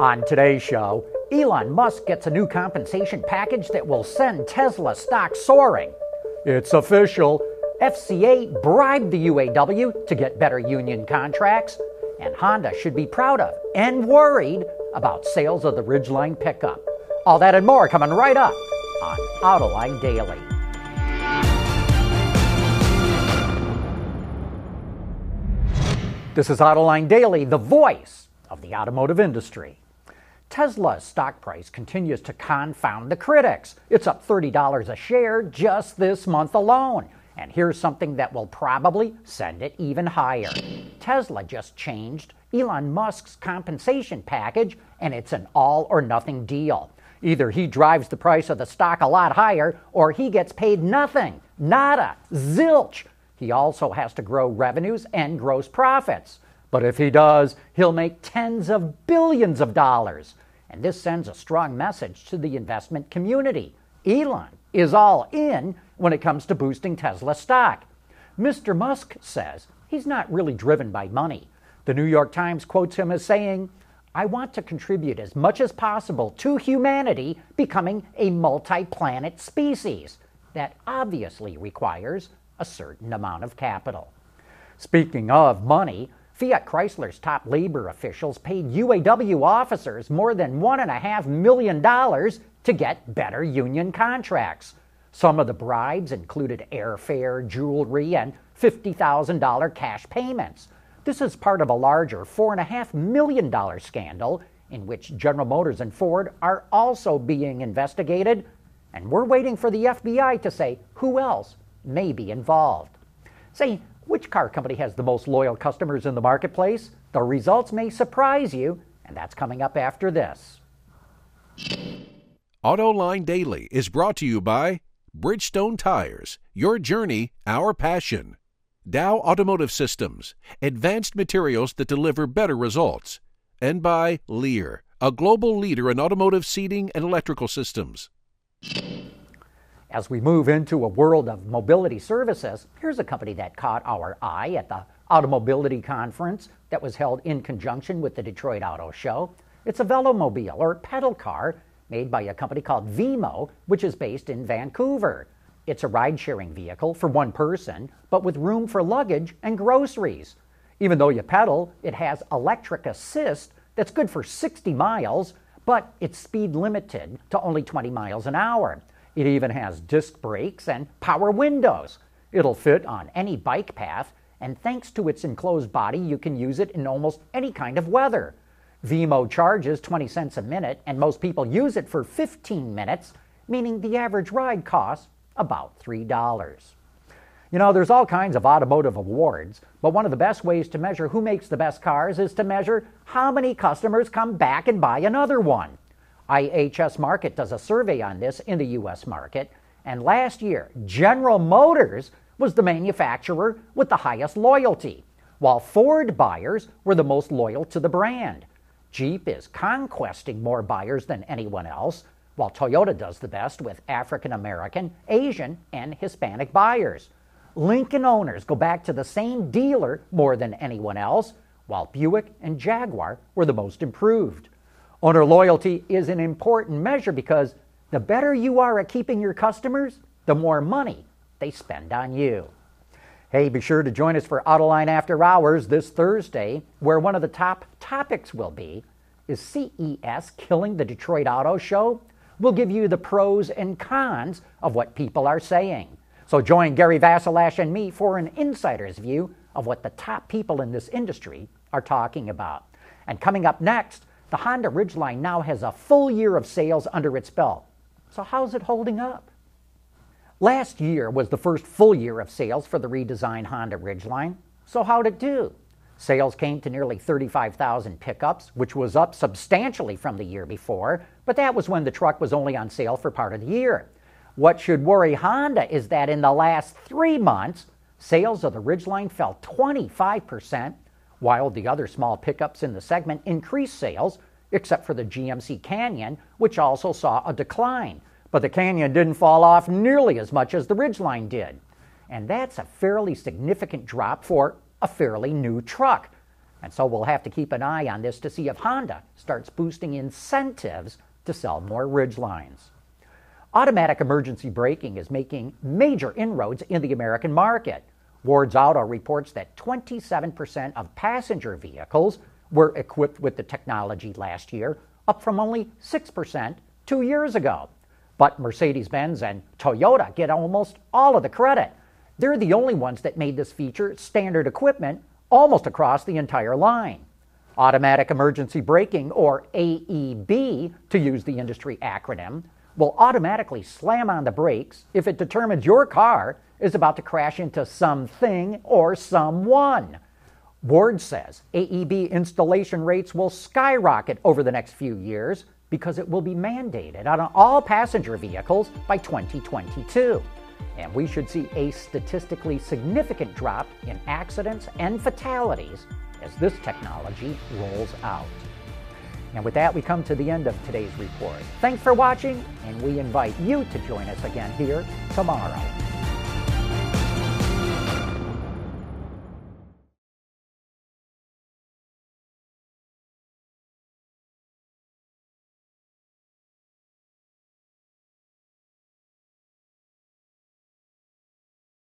On today's show, Elon Musk gets a new compensation package that will send Tesla stock soaring. It's official. FCA bribed the UAW to get better union contracts, and Honda should be proud of and worried about sales of the Ridgeline pickup. All that and more coming right up on Autoline Daily. This is Autoline Daily, the voice of the automotive industry. Tesla's stock price continues to confound the critics. It's up $30 a share just this month alone. And here's something that will probably send it even higher. Tesla just changed Elon Musk's compensation package, and it's an all or nothing deal. Either he drives the price of the stock a lot higher, or he gets paid nothing. Nada. Zilch. He also has to grow revenues and gross profits. But if he does, he'll make tens of billions of dollars. And this sends a strong message to the investment community. Elon is all in when it comes to boosting Tesla stock. Mr. Musk says he's not really driven by money. The New York Times quotes him as saying, I want to contribute as much as possible to humanity becoming a multi planet species. That obviously requires a certain amount of capital. Speaking of money, Fiat Chrysler's top labor officials paid UAW officers more than $1.5 million to get better union contracts. Some of the bribes included airfare, jewelry, and $50,000 cash payments. This is part of a larger $4.5 million scandal in which General Motors and Ford are also being investigated, and we're waiting for the FBI to say who else may be involved. Say, which car company has the most loyal customers in the marketplace? The results may surprise you, and that's coming up after this. AutoLine Daily is brought to you by Bridgestone Tires, your journey, our passion. Dow Automotive Systems, advanced materials that deliver better results. And by Lear, a global leader in automotive seating and electrical systems. As we move into a world of mobility services, here's a company that caught our eye at the Automobility Conference that was held in conjunction with the Detroit Auto Show. It's a velomobile or pedal car made by a company called Veemo, which is based in Vancouver. It's a ride sharing vehicle for one person, but with room for luggage and groceries. Even though you pedal, it has electric assist that's good for 60 miles, but it's speed limited to only 20 miles an hour. It even has disc brakes and power windows. It'll fit on any bike path, and thanks to its enclosed body, you can use it in almost any kind of weather. Veemo charges 20 cents a minute, and most people use it for 15 minutes, meaning the average ride costs about $3. You know, there's all kinds of automotive awards, but one of the best ways to measure who makes the best cars is to measure how many customers come back and buy another one. IHS Markit does a survey on this in the US market, and last year, General Motors was the manufacturer with the highest loyalty, while Ford buyers were the most loyal to the brand. Jeep is conquesting more buyers than anyone else, while Toyota does the best with African American, Asian, and Hispanic buyers. Lincoln owners go back to the same dealer more than anyone else, while Buick and Jaguar were the most improved. Owner loyalty is an important measure because the better you are at keeping your customers, the more money they spend on you. Hey, be sure to join us for Autoline After Hours this Thursday, where one of the top topics will be Is CES killing the Detroit Auto Show? We'll give you the pros and cons of what people are saying. So join Gary Vasilash and me for an insider's view of what the top people in this industry are talking about. And coming up next, the Honda Ridgeline now has a full year of sales under its belt. So, how's it holding up? Last year was the first full year of sales for the redesigned Honda Ridgeline. So, how'd it do? Sales came to nearly 35,000 pickups, which was up substantially from the year before, but that was when the truck was only on sale for part of the year. What should worry Honda is that in the last three months, sales of the Ridgeline fell 25%, while the other small pickups in the segment increased sales, except for the GMC Canyon, which also saw a decline. But the Canyon didn't fall off nearly as much as the Ridgeline did. And that's a fairly significant drop for a fairly new truck. And so we'll have to keep an eye on this to see if Honda starts boosting incentives to sell more Ridgelines. Automatic emergency braking is making major inroads in the American market. Ward's Auto reports that 27% of passenger vehicles were equipped with the technology last year, up from only 6% two years ago. But Mercedes Benz and Toyota get almost all of the credit. They're the only ones that made this feature standard equipment almost across the entire line. Automatic emergency braking, or AEB, to use the industry acronym, will automatically slam on the brakes if it determines your car is about to crash into something or someone. Ward says AEB installation rates will skyrocket over the next few years because it will be mandated on all passenger vehicles by 2022. And we should see a statistically significant drop in accidents and fatalities as this technology rolls out. And with that, we come to the end of today's report. Thanks for watching, and we invite you to join us again here tomorrow.